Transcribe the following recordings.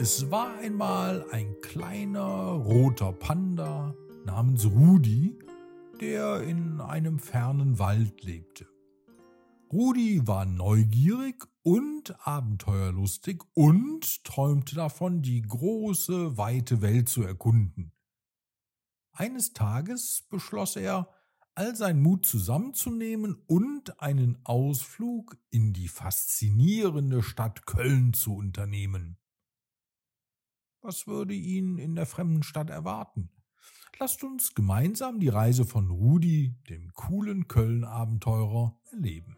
Es war einmal ein kleiner roter Panda namens Rudi, der in einem fernen Wald lebte. Rudi war neugierig und abenteuerlustig und träumte davon, die große, weite Welt zu erkunden. Eines Tages beschloss er, all seinen Mut zusammenzunehmen und einen Ausflug in die faszinierende Stadt Köln zu unternehmen. Was würde ihn in der fremden Stadt erwarten? Lasst uns gemeinsam die Reise von Rudi, dem coolen Köln-Abenteurer, erleben.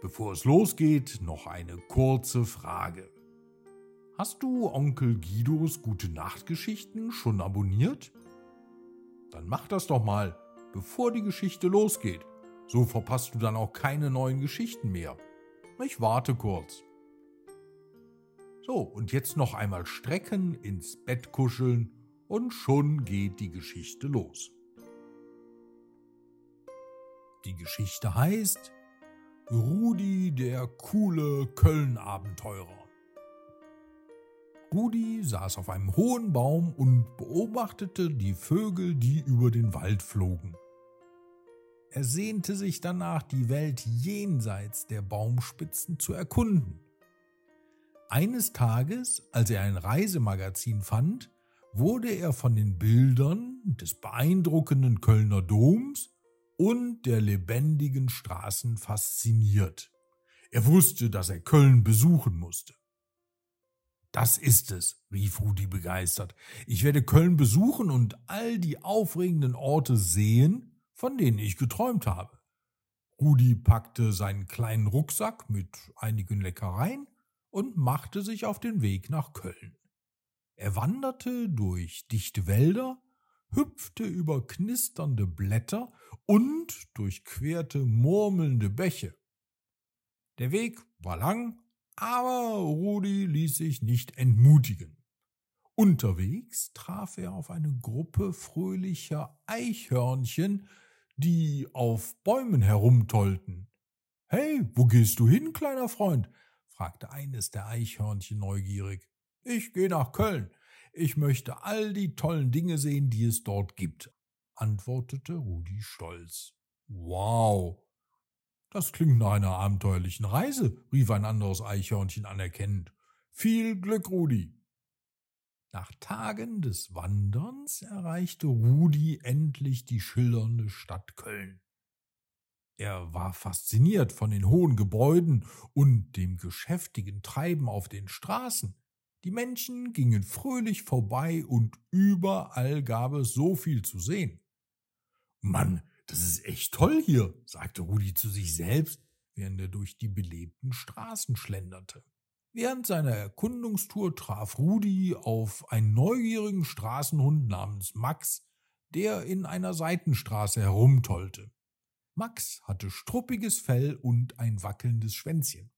Bevor es losgeht, noch eine kurze Frage. Hast du Onkel Guidos Gute Nachtgeschichten schon abonniert? Dann mach das doch mal, bevor die Geschichte losgeht. So verpasst du dann auch keine neuen Geschichten mehr. Ich warte kurz. So, und jetzt noch einmal strecken, ins Bett kuscheln und schon geht die Geschichte los. Die Geschichte heißt Rudi der coole Köln-Abenteurer. Rudi saß auf einem hohen Baum und beobachtete die Vögel, die über den Wald flogen. Er sehnte sich danach, die Welt jenseits der Baumspitzen zu erkunden. Eines Tages, als er ein Reisemagazin fand, wurde er von den Bildern des beeindruckenden Kölner Doms und der lebendigen Straßen fasziniert. Er wusste, dass er Köln besuchen musste. Das ist es, rief Rudi begeistert. Ich werde Köln besuchen und all die aufregenden Orte sehen, von denen ich geträumt habe. Rudi packte seinen kleinen Rucksack mit einigen Leckereien und machte sich auf den Weg nach Köln. Er wanderte durch dichte Wälder, hüpfte über knisternde Blätter und durchquerte murmelnde Bäche. Der Weg war lang, aber Rudi ließ sich nicht entmutigen. Unterwegs traf er auf eine Gruppe fröhlicher Eichhörnchen, die auf Bäumen herumtollten. Hey, wo gehst du hin, kleiner Freund? Fragte eines der Eichhörnchen neugierig. Ich gehe nach Köln. Ich möchte all die tollen Dinge sehen, die es dort gibt, antwortete Rudi stolz. Wow. Das klingt nach einer abenteuerlichen Reise, rief ein anderes Eichhörnchen anerkennend. Viel Glück, Rudi. Nach Tagen des Wanderns erreichte Rudi endlich die schillernde Stadt Köln. Er war fasziniert von den hohen Gebäuden und dem geschäftigen Treiben auf den Straßen. Die Menschen gingen fröhlich vorbei und überall gab es so viel zu sehen. Mann, das ist echt toll hier, sagte Rudi zu sich selbst, während er durch die belebten Straßen schlenderte. Während seiner Erkundungstour traf Rudi auf einen neugierigen Straßenhund namens Max, der in einer Seitenstraße herumtollte. Max hatte struppiges Fell und ein wackelndes Schwänzchen.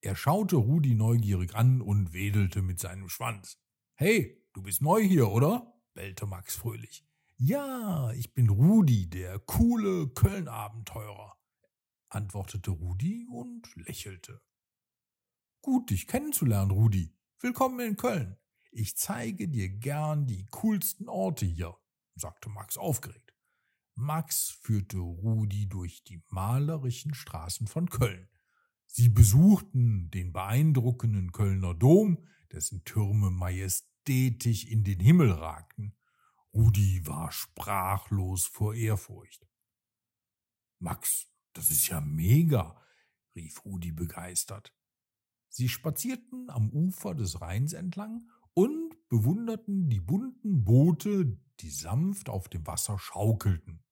Er schaute Rudi neugierig an und wedelte mit seinem Schwanz. Hey, du bist neu hier, oder? bellte Max fröhlich. Ja, ich bin Rudi, der coole Köln-Abenteurer, antwortete Rudi und lächelte. Gut, dich kennenzulernen, Rudi. Willkommen in Köln. Ich zeige dir gern die coolsten Orte hier, sagte Max aufgeregt. Max führte Rudi durch die malerischen Straßen von Köln. Sie besuchten den beeindruckenden Kölner Dom, dessen Türme majestätisch in den Himmel ragten. Rudi war sprachlos vor Ehrfurcht. Max, das ist ja mega, rief Rudi begeistert. Sie spazierten am Ufer des Rheins entlang und bewunderten die bunten Boote, die sanft auf dem Wasser schaukelten.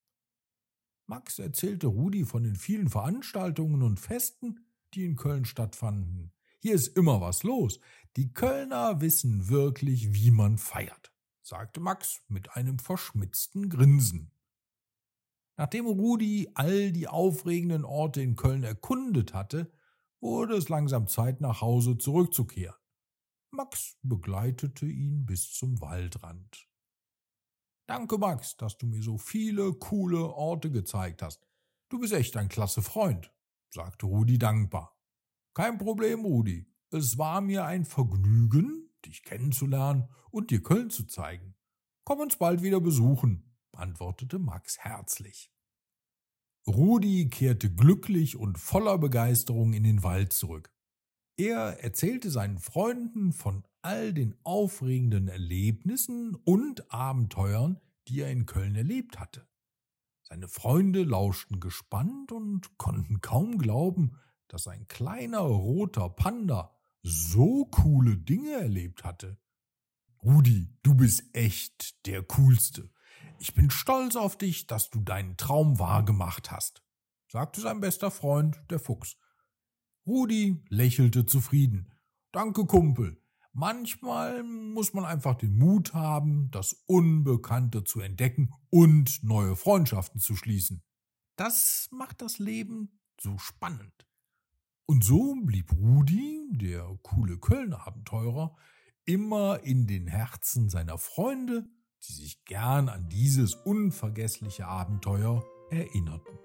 Max erzählte Rudi von den vielen Veranstaltungen und Festen, die in Köln stattfanden. Hier ist immer was los. Die Kölner wissen wirklich, wie man feiert, sagte Max mit einem verschmitzten Grinsen. Nachdem Rudi all die aufregenden Orte in Köln erkundet hatte, wurde es langsam Zeit, nach Hause zurückzukehren. Max begleitete ihn bis zum Waldrand. Danke, Max, dass du mir so viele coole Orte gezeigt hast. Du bist echt ein klasse Freund, sagte Rudi dankbar. Kein Problem, Rudi. Es war mir ein Vergnügen, dich kennenzulernen und dir Köln zu zeigen. Komm uns bald wieder besuchen, antwortete Max herzlich. Rudi kehrte glücklich und voller Begeisterung in den Wald zurück. Er erzählte seinen Freunden von all den aufregenden Erlebnissen und Abenteuern, die er in Köln erlebt hatte. Seine Freunde lauschten gespannt und konnten kaum glauben, dass ein kleiner roter Panda so coole Dinge erlebt hatte. Rudi, du bist echt der Coolste. Ich bin stolz auf dich, dass du deinen Traum wahrgemacht hast, sagte sein bester Freund, der Fuchs. Rudi lächelte zufrieden. Danke, Kumpel. Manchmal muss man einfach den Mut haben, das Unbekannte zu entdecken und neue Freundschaften zu schließen. Das macht das Leben so spannend. Und so blieb Rudi, der coole Köln-Abenteurer, immer in den Herzen seiner Freunde, die sich gern an dieses unvergessliche Abenteuer erinnerten.